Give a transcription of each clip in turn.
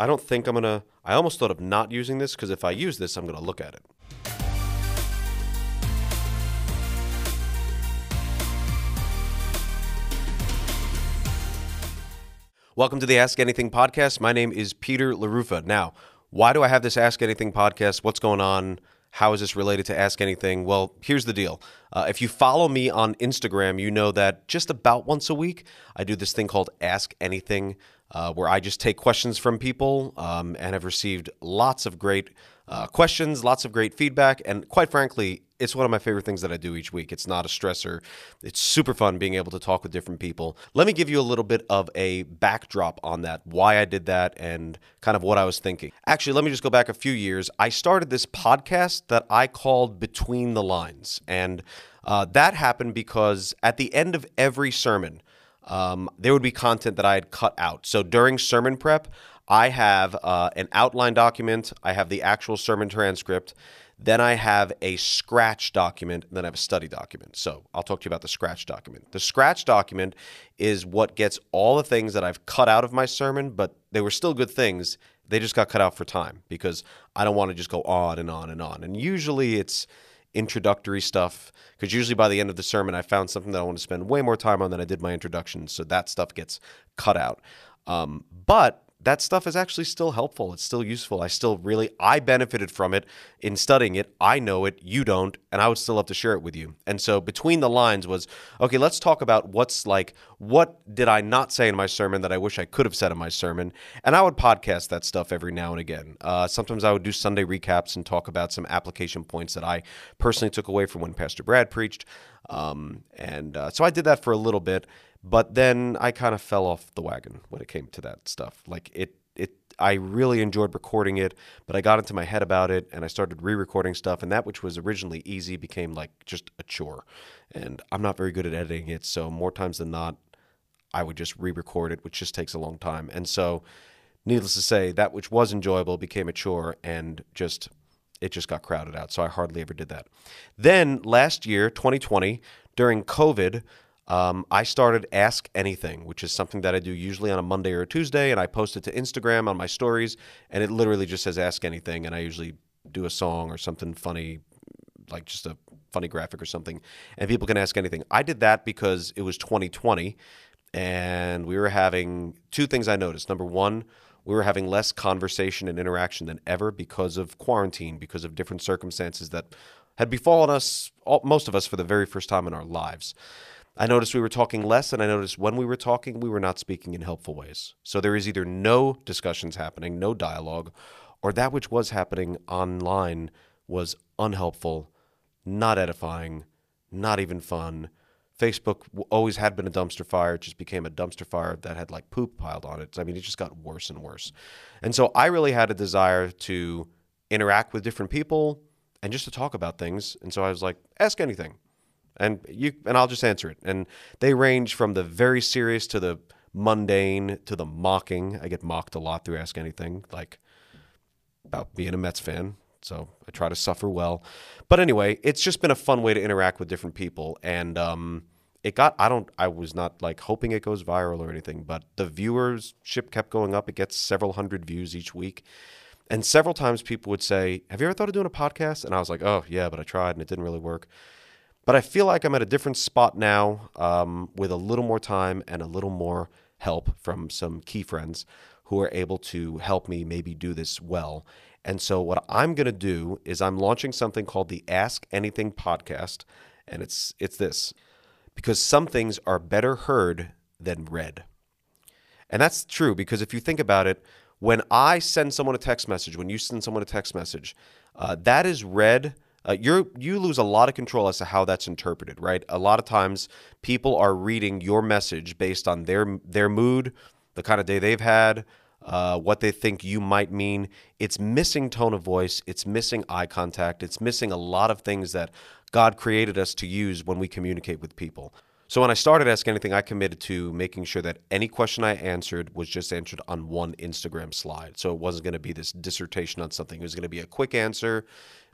I don't think I'm gonna. I almost thought of not using this because if I use this, I'm gonna look at it. Welcome to the Ask Anything podcast. My name is Peter LaRufa. Now, why do I have this Ask Anything podcast? What's going on? How is this related to Ask Anything? Well, here's the deal. Uh, if you follow me on Instagram, you know that just about once a week, I do this thing called Ask Anything, uh, where I just take questions from people um, and have received lots of great uh, questions, lots of great feedback, and quite frankly, it's one of my favorite things that I do each week. It's not a stressor. It's super fun being able to talk with different people. Let me give you a little bit of a backdrop on that, why I did that, and kind of what I was thinking. Actually, let me just go back a few years. I started this podcast that I called Between the Lines. And uh, that happened because at the end of every sermon, um, there would be content that I had cut out. So during sermon prep, I have uh, an outline document, I have the actual sermon transcript. Then I have a scratch document, then I have a study document. So I'll talk to you about the scratch document. The scratch document is what gets all the things that I've cut out of my sermon, but they were still good things. They just got cut out for time because I don't want to just go on and on and on. And usually it's introductory stuff because usually by the end of the sermon I found something that I want to spend way more time on than I did my introduction. So that stuff gets cut out. Um, but that stuff is actually still helpful. It's still useful. I still really I benefited from it in studying it. I know it, you don't, and I would still love to share it with you. And so between the lines was, okay, let's talk about what's like what did I not say in my sermon that I wish I could have said in my sermon? And I would podcast that stuff every now and again. Uh, sometimes I would do Sunday recaps and talk about some application points that I personally took away from when Pastor Brad preached. Um, and uh, so I did that for a little bit. But then I kind of fell off the wagon when it came to that stuff. Like it, it, I really enjoyed recording it, but I got into my head about it and I started re-recording stuff, and that which was originally easy became like just a chore. And I'm not very good at editing it, so more times than not, I would just re-record it, which just takes a long time. And so, needless to say, that which was enjoyable became a chore, and just it just got crowded out. So I hardly ever did that. Then last year, 2020, during COVID um, I started Ask Anything, which is something that I do usually on a Monday or a Tuesday, and I post it to Instagram on my stories, and it literally just says Ask Anything, and I usually do a song or something funny, like just a funny graphic or something, and people can ask anything. I did that because it was 2020, and we were having two things I noticed. Number one, we were having less conversation and interaction than ever because of quarantine, because of different circumstances that had befallen us, all, most of us, for the very first time in our lives. I noticed we were talking less, and I noticed when we were talking, we were not speaking in helpful ways. So there is either no discussions happening, no dialogue, or that which was happening online was unhelpful, not edifying, not even fun. Facebook always had been a dumpster fire. It just became a dumpster fire that had like poop piled on it. I mean, it just got worse and worse. And so I really had a desire to interact with different people and just to talk about things. And so I was like, ask anything and you and I'll just answer it. And they range from the very serious to the mundane to the mocking. I get mocked a lot through Ask Anything, like about being a Mets fan. So I try to suffer well. But anyway, it's just been a fun way to interact with different people. And um, it got, I don't, I was not like hoping it goes viral or anything, but the viewership kept going up. It gets several hundred views each week. And several times people would say, Have you ever thought of doing a podcast? And I was like, Oh, yeah, but I tried and it didn't really work. But I feel like I'm at a different spot now um, with a little more time and a little more help from some key friends who are able to help me maybe do this well. And so, what I'm going to do is I'm launching something called the Ask Anything podcast. And it's, it's this because some things are better heard than read. And that's true because if you think about it, when I send someone a text message, when you send someone a text message, uh, that is read uh, you you lose a lot of control as to how that's interpreted, right? A lot of times, people are reading your message based on their their mood, the kind of day they've had, uh, what they think you might mean. It's missing tone of voice. It's missing eye contact. It's missing a lot of things that God created us to use when we communicate with people. So when I started Ask Anything, I committed to making sure that any question I answered was just answered on one Instagram slide. So it wasn't going to be this dissertation on something. It was going to be a quick answer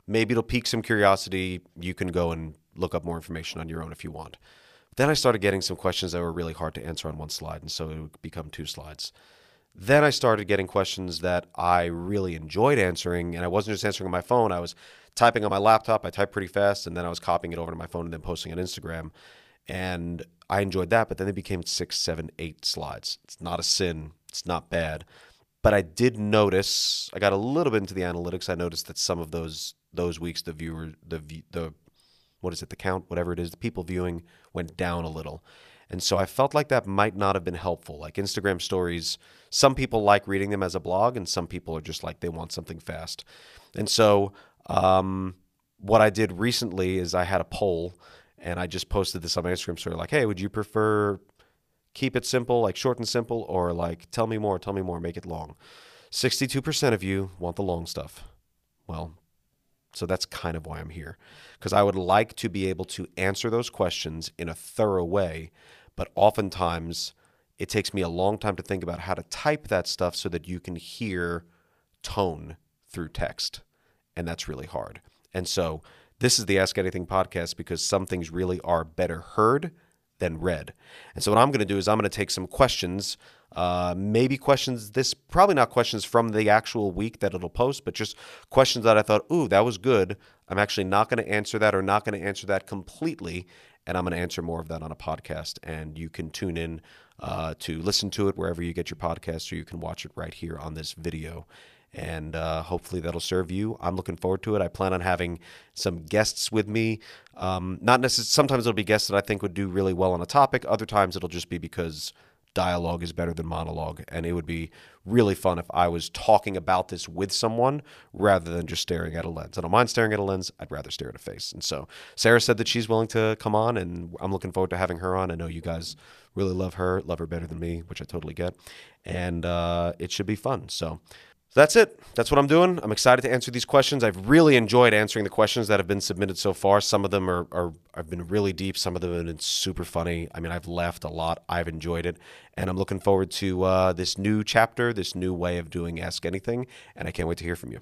maybe it'll pique some curiosity. You can go and look up more information on your own if you want. Then I started getting some questions that were really hard to answer on one slide, and so it would become two slides. Then I started getting questions that I really enjoyed answering, and I wasn't just answering on my phone. I was typing on my laptop. I typed pretty fast, and then I was copying it over to my phone and then posting on Instagram. And I enjoyed that, but then they became six, seven, eight slides. It's not a sin. It's not bad. But I did notice. I got a little bit into the analytics. I noticed that some of those those weeks, the viewer, the the what is it, the count, whatever it is, the people viewing went down a little. And so I felt like that might not have been helpful. Like Instagram stories, some people like reading them as a blog, and some people are just like they want something fast. And so um, what I did recently is I had a poll, and I just posted this on my Instagram story, like, "Hey, would you prefer keep it simple, like short and simple, or like tell me more, tell me more, make it long?" Sixty-two percent of you want the long stuff. Well, so that's kind of why I'm here, because I would like to be able to answer those questions in a thorough way, but oftentimes it takes me a long time to think about how to type that stuff so that you can hear tone through text. And that's really hard. And so this is the Ask Anything podcast because some things really are better heard than read. And so what I'm going to do is I'm going to take some questions, uh, maybe questions this probably not questions from the actual week that it'll post, but just questions that I thought, ooh, that was good. I'm actually not going to answer that or not going to answer that completely, and I'm going to answer more of that on a podcast. And you can tune in uh, to listen to it wherever you get your podcast, or you can watch it right here on this video and uh, hopefully that'll serve you. I'm looking forward to it. I plan on having some guests with me. Um, not necessarily. Sometimes it'll be guests that I think would do really well on a topic. Other times it'll just be because dialogue is better than monologue, and it would be really fun if I was talking about this with someone rather than just staring at a lens. I don't mind staring at a lens. I'd rather stare at a face. And so Sarah said that she's willing to come on, and I'm looking forward to having her on. I know you guys really love her, love her better than me, which I totally get, and uh, it should be fun. So so that's it. That's what I'm doing. I'm excited to answer these questions. I've really enjoyed answering the questions that have been submitted so far. Some of them are, are have been really deep. Some of them have been super funny. I mean, I've laughed a lot. I've enjoyed it, and I'm looking forward to uh, this new chapter, this new way of doing Ask Anything. And I can't wait to hear from you.